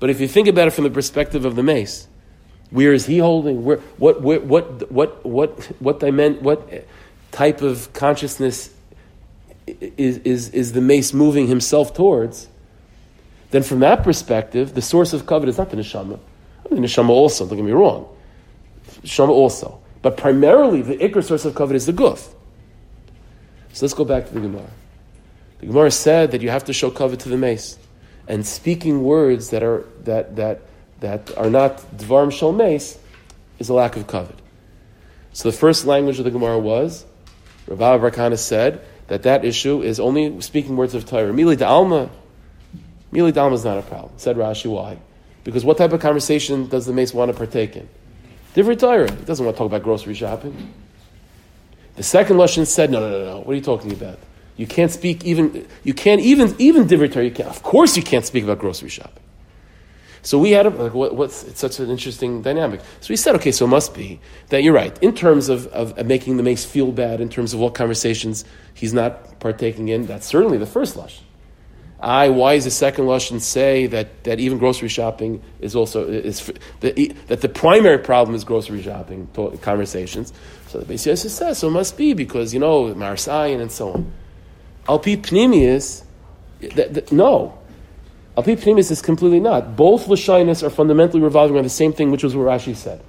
But if you think about it from the perspective of the meis, where is he holding? Where, what, where, what, what, what, what, what, what type of consciousness is, is, is the meis moving himself towards, then from that perspective, the source of kavod is not the neshama. The neshama also, don't get me wrong. Neshama also. But primarily, the ikr source of kavod is the guf. So let's go back to the Gemara. The Gemara said that you have to show kavod to the meis. And speaking words that are, that, that, that are not dvarm shal meis is a lack of kavod. So the first language of the Gemara was Rav Barkana said that that issue is only speaking words of Torah. Mili Alma, Mili Alma is not a problem. Said Rashi, why? Because what type of conversation does the meis want to partake in? Different Torah. He doesn't want to talk about grocery shopping. The second Lashon said, no, no, no, no. What are you talking about? You can't speak even, you can't even, even different Torah, you can't. Of course you can't speak about grocery shopping. So we had a, like, what, what's it's such an interesting dynamic. So we said, okay, so it must be that you're right in terms of, of, making the meis feel bad, in terms of what conversations he's not partaking in. That's certainly the first lush. I why is the second lashon say that, that even grocery shopping is also is the, that the primary problem is grocery shopping conversations. So the Beis Yosef says so it must be because you know Marsayan and so on. Alpi pnimius, no, Alpi Pnimis is completely not. Both Lashinas are fundamentally revolving around the same thing, which was what Rashi said.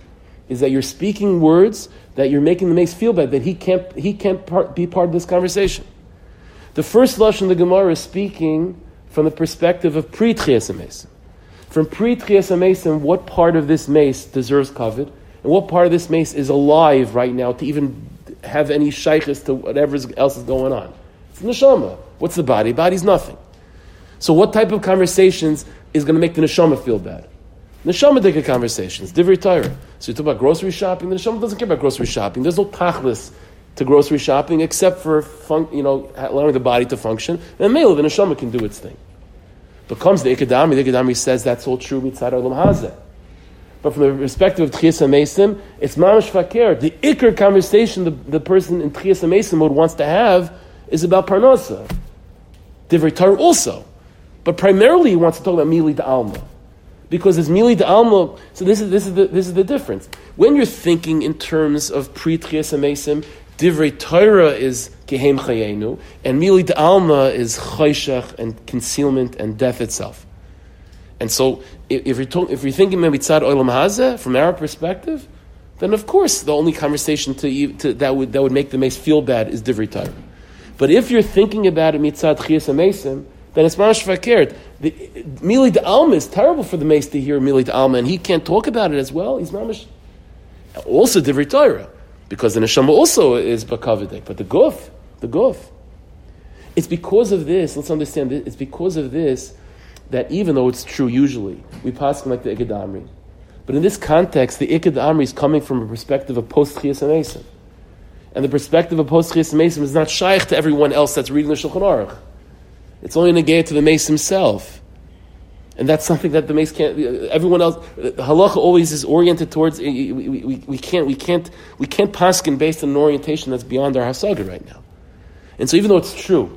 Is that you're speaking words that you're making the meis feel bad, that he can't, he can't part, be part of this conversation. The first Lashon the Gemara is speaking from the perspective of pre Trias From pre Trias what part of this meis deserves kavod, and what part of this meis is alive right now to even have any shaykhs to whatever else is going on? It's neshama. What's the body? Body's nothing. So what type of conversations is going to make the neshama feel bad? Neshama take conversations, divrei Torah. So you talk about grocery shopping. The neshama doesn't care about grocery shopping. There's no tachlis to grocery shopping except for fun, you know allowing the body to function. And male, of the neshama can do its thing. But comes the ikadami. The ikadami says that's all true mitzad olam hazeh. But from the perspective of Tchias Mesim, it's mamash fakir. The ikr conversation the, the person in Tchias Mesim mode wants to have is about parnasa. Divrei Torah also. But primarily, he wants to talk about Mili de Alma. Because it's Mili de Alma, so this is, this, is the, this is the difference. When you're thinking in terms of Pri Trias Amesim, Divrei Torah is Gehem Chayenu, and Mili de Alma is Chayshach and concealment and death itself. And so, if, you're, if you're thinking Mitzad Olam Hazeh, from our perspective, then of course the only conversation to, to, that, would, that would make the meis feel bad is Divrei Torah. But if you're thinking about it Mitzad Chias Amesim, then it's mamash fakert. Mili de Alma is terrible for the meis to hear Mili de Alma, and he can't talk about it as well. He's mamash. Also, Divrei Torah, because the neshama also is bakavidik, but the guf, the guf. It's because of this. Let's understand. This, it's because of this that even though it's true usually, we pass like the Ikad But in this context, the Ikad is coming from a perspective of post Chiyas and the perspective of post Chiyas is not shaykh to everyone else that's reading the Shulchan Aruch. It's only negated to the meis himself. And that's something that the meis can't. Everyone else, halacha always is oriented towards. We, we, we can't we can't we can't paskin based on an orientation that's beyond our hasaga right now. And so, even though it's true,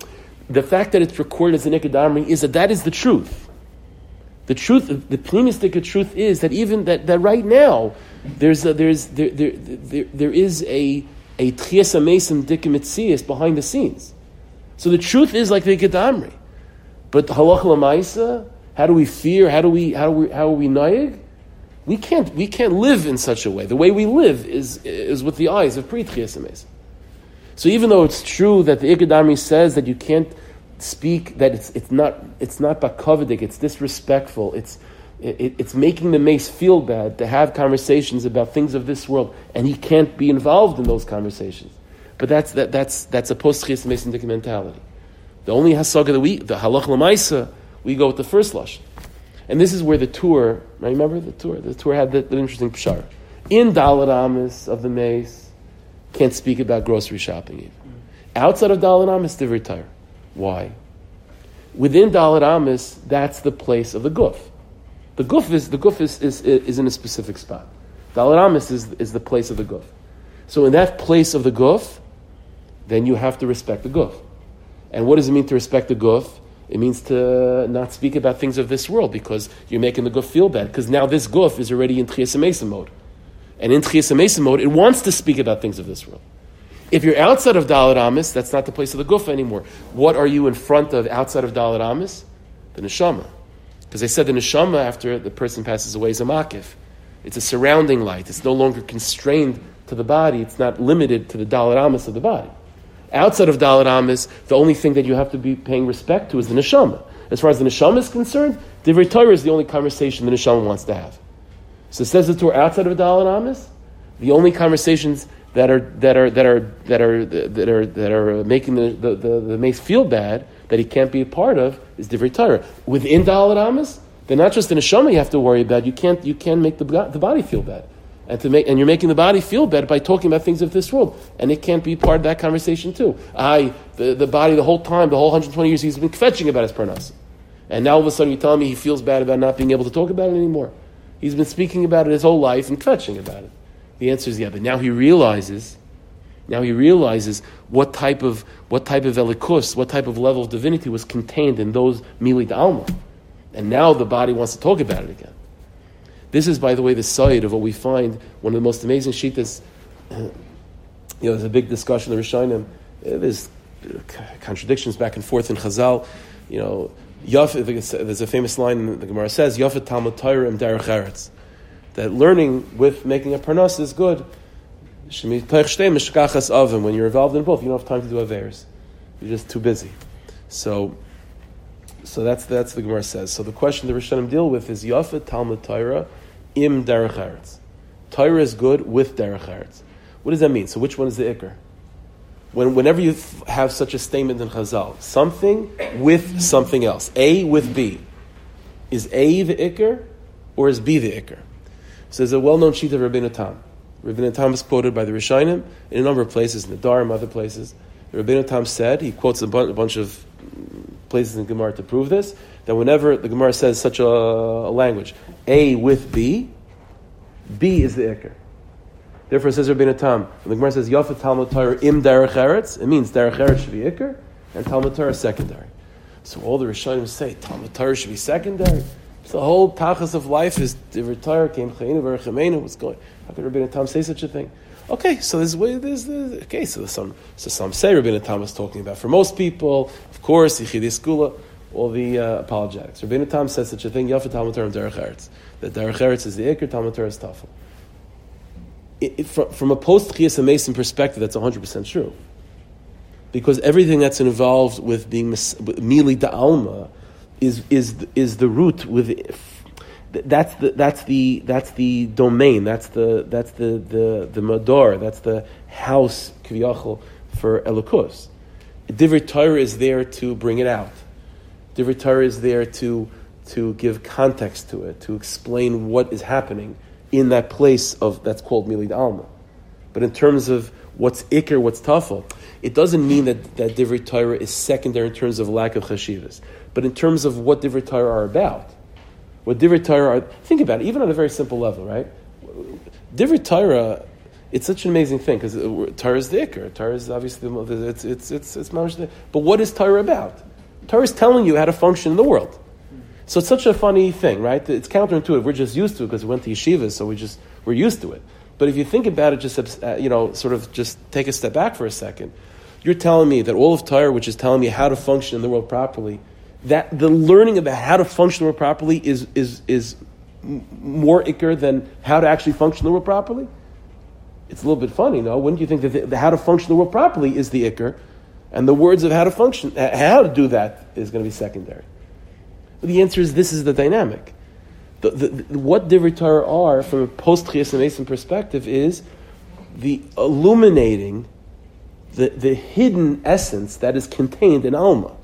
the fact that it's recorded as an ikadamri is that that is the truth. The truth, the pneumistic truth is that even that, that right now there's a, there's there, there, there, there is a a tchiasa mason dikamitzias behind the scenes. So the truth is like the ikadamri, but halacha lamaisa how do we fear? How do we how do we how are we naig? We can't we can't live in such a way. The way we live is is with the eyes of pre So even though it's true that the Ikadami says that you can't speak, that it's it's not it's not bakovidik, it's disrespectful, it's it, it's making the meis feel bad to have conversations about things of this world, and he can't be involved in those conversations. But that's that, that's that's a post mason mentality. The only hasaga that we the halach lamaisa we go with the first lashon. And this is where the Tur, I remember the Tur, the Tur had that, that interesting pshar. In Dalit Amis of the meis, can't speak about grocery shopping even. Outside of Dalit Amis, they retire. Why? Within Dalit Amis, that's the place of the guf. The guf is the guf is, is, is in a specific spot. Dalit Amis is, is the place of the guf. So in that place of the guf, then you have to respect the guf. And what does it mean to respect the guf? It means to not speak about things of this world because you're making the guf feel bad. Because now this guf is already in Tchias mode. And in Tchias mode, it wants to speak about things of this world. If you're outside of Dalit Amis, that's not the place of the guf anymore. What are you in front of outside of Dalit Amis? The neshama. Because they said the neshama, after the person passes away, is a makif. It's a surrounding light. It's no longer constrained to the body. It's not limited to the Dalit Amis of the body. Outside of Dalit Amis, the only thing that you have to be paying respect to is the neshama. As far as the neshama is concerned, Divrei Torah is the only conversation the neshama wants to have. So it says the Torah outside of Dalit Amis, the only conversations that are that are that are that are that are that are making the the, the, the meis feel bad that he can't be a part of is Divrei Torah. Within Dalit Amis, they're not just the neshama you have to worry about. You can't you can't make the, the body feel bad and to make and you're making the body feel better by talking about things of this world, and it can't be part of that conversation too. I the, the body the whole time, the whole 120 years he's been fetching about his parnas, and now all of a sudden you tell me he feels bad about not being able to talk about it anymore. He's been speaking about it his whole life and fetching about it. The answer is yeah, but now he realizes. Now he realizes what type of what type of elikus, what type of level of divinity was contained in those mili alma, and now the body wants to talk about it again. This is, by the way, the side of what we find one of the most amazing shitas. You know, there's a big discussion in the Rishonim. Uh, there's contradictions back and forth in Chazal. You know, Yaf, there's a famous line the Gemara says, Yafet Talmud Torah Derech Eretz. That learning with making a parnas is good. When you're involved in both, you don't have time to do Averis. You're just too busy. So, so that's, that's the Gemara says. So the question the Rishonim deal with is Yafet Talmud Torah im derech eretz. Torah is good with derech eretz. What does that mean? So which one is the ikr? When, whenever you have such a statement in Chazal, something with something else, A with B, is A the ikr or is B the ikr? So there's a well-known sheet of Rabbeinu Tam. Rabbeinu Tam is quoted by the Rishonim in a number of places, in the Dharm, other places. Rabbeinu Tam said, he quotes a bunch of places in Gemara to prove this, that whenever the Gemara says such a, a language, A with B, B is the Iker. Therefore, it says Rabbeinu Tam, the Gemara says Yafet Talmud Torah im Derech Eretz, it means Derech Eretz should be Iker, and Talmud Torah secondary. So all the Rishonim say Talmud Torah should be secondary. So the whole tachas of life is the retire came chayinu v'rechemenu. What's going? How could Rabbeinu Tam say such a thing? Okay, so this way there's the okay. So some so some say Rabbeinu Tam is talking about for most people, of course, Yichidei Skula all the uh, apologetics. Rabbeinu Tam says such a thing, Yafa Talmud Torah Derech Eretz. That Derech Eretz is the Iker, Talmud Torah is Tafel. From, from a post Chiyas Mason perspective, that's 100% true. Because everything that's involved with being Mili Da'alma is, is, is the root with that's the that's the that's the domain. That's the that's the the the mador. That's the house kiviyachol for elokus. Divrei Torah is there to bring it out. Divrei Torah is there to, to give context to it, to explain what is happening in that place of that's called Milid Alma. But in terms of what's Iker, what's Tafel, it doesn't mean that, that Divrei Torah is secondary in terms of lack of chashivas. But in terms of what Divrei Torah are about, what Divrei Torah are. Think about it, even on a very simple level, right? Divrei Torah, it's such an amazing thing because Torah is the Iker. Torah is obviously the, it's it's it's it's, it's But what is Torah about? Torah is telling you how to function in the world. So it's such a funny thing, right? It's counterintuitive. We're just used to it because we went to yeshivas, so we just we're used to it. But if you think about it, just uh, you know, sort of just take a step back for a second. You're telling me that all of Torah, which is telling me how to function in the world properly, that the learning about how to function in the world properly is is is more ikr than how to actually function in the world properly. It's a little bit funny, no? Wouldn't you think that the, the how to function in the world properly is the ikr, and the words of how to function, how to do that, is going to be secondary? The answer is this is the dynamic. The, the, the, what Divrei Torah are, from a post Chiyas perspective, is the illuminating the, the hidden essence that is contained in Alma.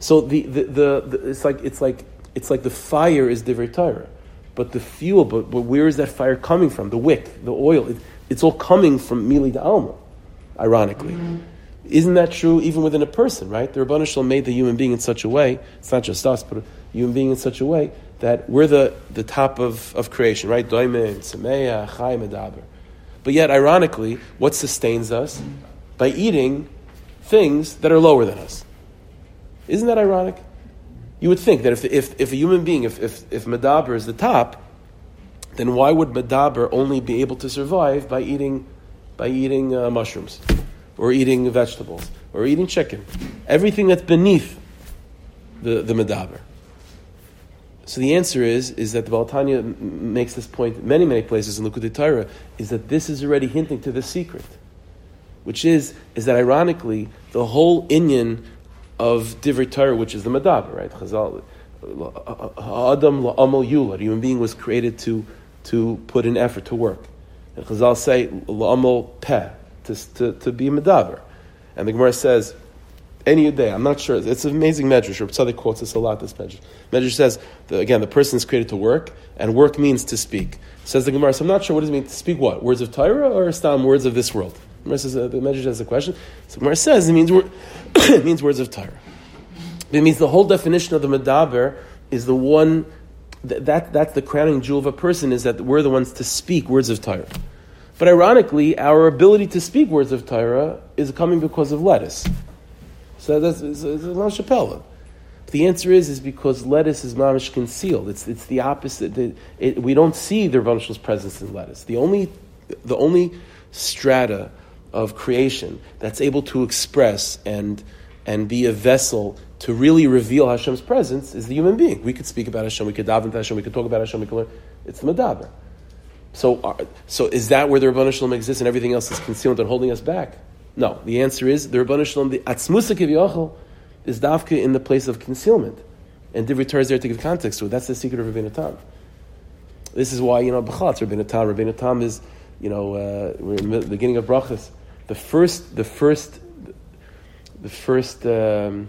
So the, the, the, it's like it's like it's like the fire is Divrei Torah, but the fuel, but, but where is that fire coming from? The wick, the oil, it, it's all coming from Mili de Alma, ironically. Mm-hmm. Isn't that true even within a person, right? The Rabbanah Shalom made the human being in such a way, it's not just us, but human being in such a way that we're the, the top of, of creation, right? Chai, Medaber. But yet, ironically, what sustains us? By eating things that are lower than us. Isn't that ironic? You would think that if, if, if a human being, if, if, if Medaber is the top, then why would Medaber only be able to survive by eating, by eating uh, mushrooms? Or eating vegetables, or eating chicken. Everything that's beneath the, the medaber. So the answer is, is that the Baltanya makes this point many, many places in Likkutei Torah, is that this is already hinting to the secret, which is, is that ironically, the whole inyan of Divrei Torah, which is the medaber, right? Chazal, Adam la'amal yulad, human being was created to, to put in effort, to work. And Chazal say, la'amal peh, to, to, to be medaber. And the Gemara says, any day, I'm not sure. It's an amazing medrash. Rabbi Tzadok quotes this a lot. This medrash. Medrash says that, again, the person is created to work, and work means to speak. Says the Gemara. So I'm not sure what does it mean to speak. What words of Torah or stam words of this world? The Gemara says uh, the medrash has a question. So the Gemara says it means [coughs] it means words of Torah. It means the whole definition of the medaber is the one that, that that's the crowning jewel of a person is that we're the ones to speak words of Torah. But ironically, our ability to speak words of Torah is coming because of lettuce. So that's it's, it's a The answer is is because lettuce is mamish concealed. It's it's the opposite. It, it, we don't see the Rebbeinu presence in lettuce. The only the only strata of creation that's able to express and and be a vessel to really reveal Hashem's presence is the human being. We could speak about Hashem, we could daven to Hashem, we could talk about Hashem, we could learn. It's the Medaber. So, uh, so is that where the Rabbanah Shalom exists and everything else is concealed and holding us back? No. The answer is the Rabbanah Shalom, the Atzmusa is dafka in the place of concealment. And Divrei Torah is there to give context to it. That's the secret of Rabbeinu Tam. This is why, you know, B'chatz, Rabbeinu Tam. Rabbeinu Tam is, you know, uh, we're in the beginning of Brachas. The first, the first, the first, um,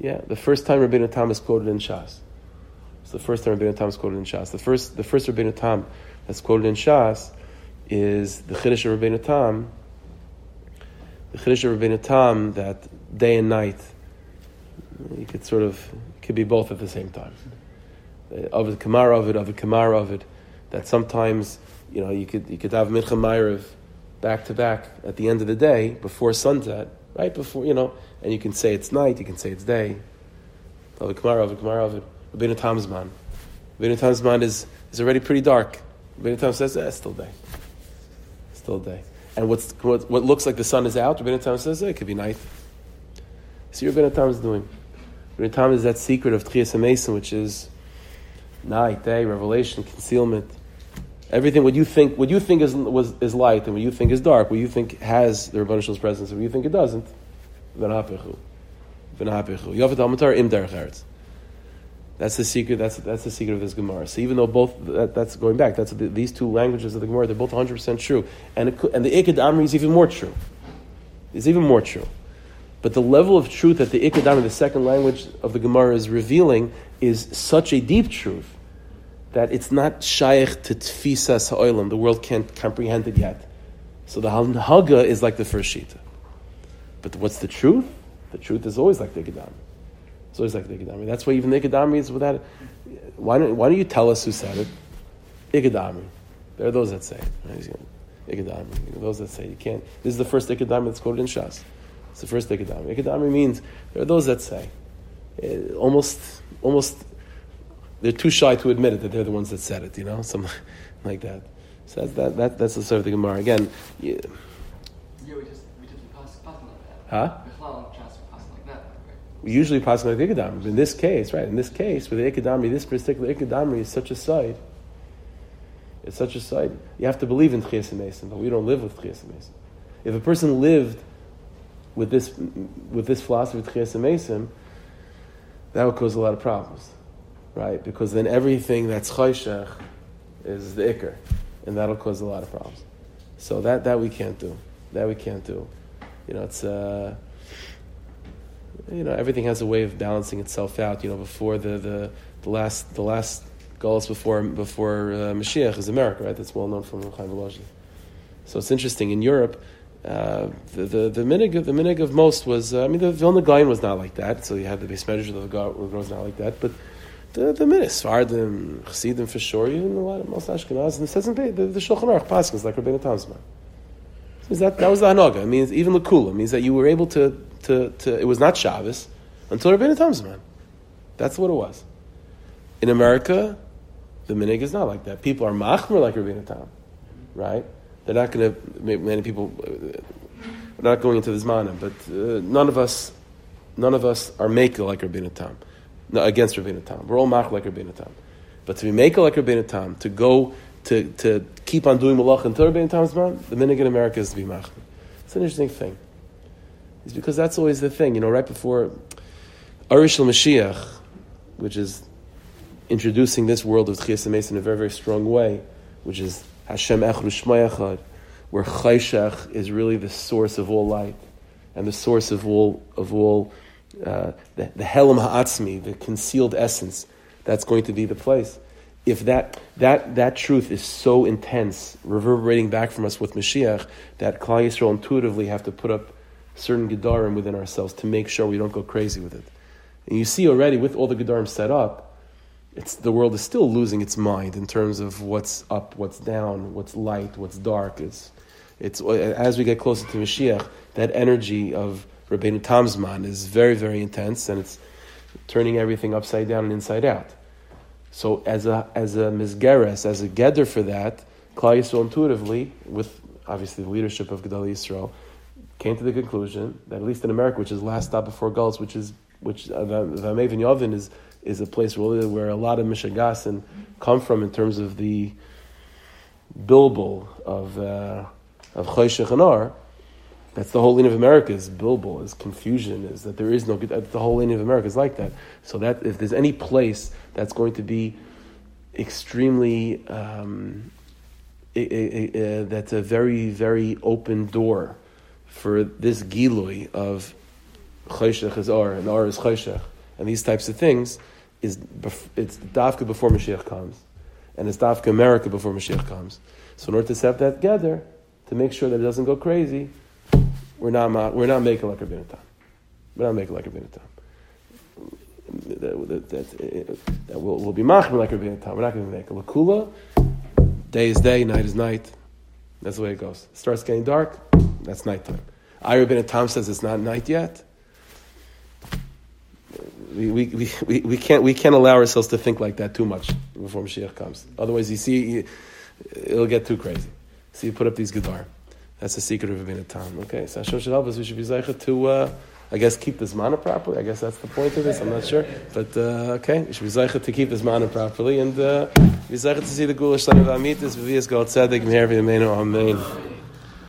yeah, the first time Rabbeinu Tam is quoted in Shas. It's the first time Rabbeinu Tam is quoted in Shas. The first, the first Rabbeinu Tam that's quoted in Shas is the Chiddush of Rabbeinu Tam, the Chiddush of Rabbeinu Tam that day and night, you could sort of, could be both at the same time. Uh, of the Kamar of the Kamar it, that sometimes, you know, you could, you could have Mincha back to back at the end of the day before sunset, right before, you know, and you can say it's night, you can say it's day. The Kamar of it, Kamar of it, Rabbeinu Tam's man. Rabbeinu Tam's man is, is already pretty dark. Rabbeinu says, eh, still day. Still day. And what's, what, what looks like the sun is out, Rabbeinu Tam says, eh, it could be night. See what Rabbeinu is doing. Rabbeinu Tam is that secret of Tchias Mason, which is night, day, revelation, concealment. Everything, what you think, what you think is, was, is light and what you think is dark, what you think has the Rabbanish's presence and what you think it doesn't, v'nahapechu. V'nahapechu. Yovet al-matar im derech that's the secret. That's that's the secret of this Gemara. So even though both that, that's going back, that's the, these two languages of the Gemara. They're both 100 percent true, and it, and the Ikad Amri is even more true. It's even more true. But the level of truth that the Ikad Amri, the second language of the Gemara, is revealing is such a deep truth that it's not shaykh to tfisas ha'olam. The world can't comprehend it yet. So the Haga is like the first Shita. But what's the truth? The truth is always like the Ikad So it's always like the Ikadami. That's why even the Ikadami is without it. Why don't, why don't you tell us who said it? Ikadami. There are those that say it. Right? Ikadami. Those that say you can't. This is the first Ikadami that's quoted in Shas. It's the first Ikadami. Ikadami means there are those that say. Uh, almost, almost, they're too shy to admit it that they're the ones that said it, you know? [laughs] Something like that. So that's, that, that, that's the sort of the Gemara. Again, yeah, yeah we just, we just pass, pass like that. Huh? We usually pass like the. In this case, right, in this case, with the Ikadami, this particular Ikadami is such a side. It's such a side. You have to believe in Tchias Mason, but we don't live with Tchias Mason. If a person lived with this, with this philosophy of Tchias Mason, that would cause a lot of problems, right? Because then everything that's Chayshach is the Iker, and that'll cause a lot of problems. So that, that we can't do. That we can't do. You know, it's. Uh, you know, everything has a way of balancing itself out. You know, before the, the, the last the last goals before before uh, Mashiach is America, right? That's well known from Chaim Volozhin. So it's interesting in Europe. Uh, the the the minig of the minig of most was uh, I mean the Vilna Gaon was not like that. So you had the base measure of the Gaon was not like that, but the the minig Svardim Chassidim for sure, even a lot of most Ashkenaz and it says in the, the, Shulchan Aruch Paskins like Rabbeinu Tamzman. So that that was the Hanaga. It means even the Kula means that you were able to to, to it was not Shabbos until Rabbeinu Tam's man. That's what it was. In America, the minig is not like that. People are machmer like Rabbeinu Tam, right? They're not going to. Many people. We're not going into this mana, but uh, none of us, none of us are maker like Rabbeinu Tam, no, against Rabbeinu Tam. We're all mach like Rabbeinu Tam, but to be maker like Rabbeinu Tam, to go to, to keep on doing malach until Rabbeinu Tam's man, the minig in America is to be machmer. It's an interesting thing is because that's always the thing. You know, right before Arish Mashiach, which is introducing this world of Tchias in a very, very strong way, which is Hashem Echru Shmayachad, where Chayshach is really the source of all light and the source of all, of all uh, the, the Helam Ha'atzmi, the concealed essence, that's going to be the place. If that, that, that truth is so intense, reverberating back from us with Mashiach, that Klal Yisrael intuitively have to put up certain Gedarim within ourselves to make sure we don't go crazy with it. And you see already with all the Gedarim set up, it's, the world is still losing its mind in terms of what's up, what's down, what's light, what's dark. It's, it's, as we get closer to Mashiach, that energy of Rabbeinu Tamzman is very, very intense and it's turning everything upside down and inside out. So as a, as a Mizgeres, as a Geder for that, Klal Yisrael intuitively, with obviously the leadership of Gedal Yisrael, came to the conclusion that at least in America, which is last stop before Gulf, which is which uh, Vamevin Yovin is is a place really where a lot of Mishigasin come from in terms of the bilbul of uh, of Choshech and Ar. That's the whole of America is bilbul, is confusion, is that there is no good. the whole line of America is like that. So that if there's any place that's going to be extremely um, that's a very very open door for this gilui of choshech is or and or is choshech and these types of things is it's dafka before Mashiach comes, and it's dafka America before Mashiach comes. So in order to set that together, to make sure that it doesn't go crazy, we're not we're not making like a binatam. We're not making like a binatam. That, that, that, that will will be machmer like a binatam. We're not going to make a lakula. Day is day, night is night. That's the way it goes. It starts getting dark. That's nighttime. Ira ben Tom says it's not night yet. We, we, we, we, can't, we can't allow ourselves to think like that too much before Mashiach comes. Otherwise, you see, it'll get too crazy. So you put up these Gedar. That's the secret of a Tom. Okay, so Hashem should help us. We should be Zeicha to, uh, I guess, keep this mana properly. I guess that's the point of this. I'm not sure. But, uh, okay, we should be Zeicha to keep this mana properly and uh, be Zeicha to see the Gulish Son of Amitis, Vivias God Tzedek, Meher Amen.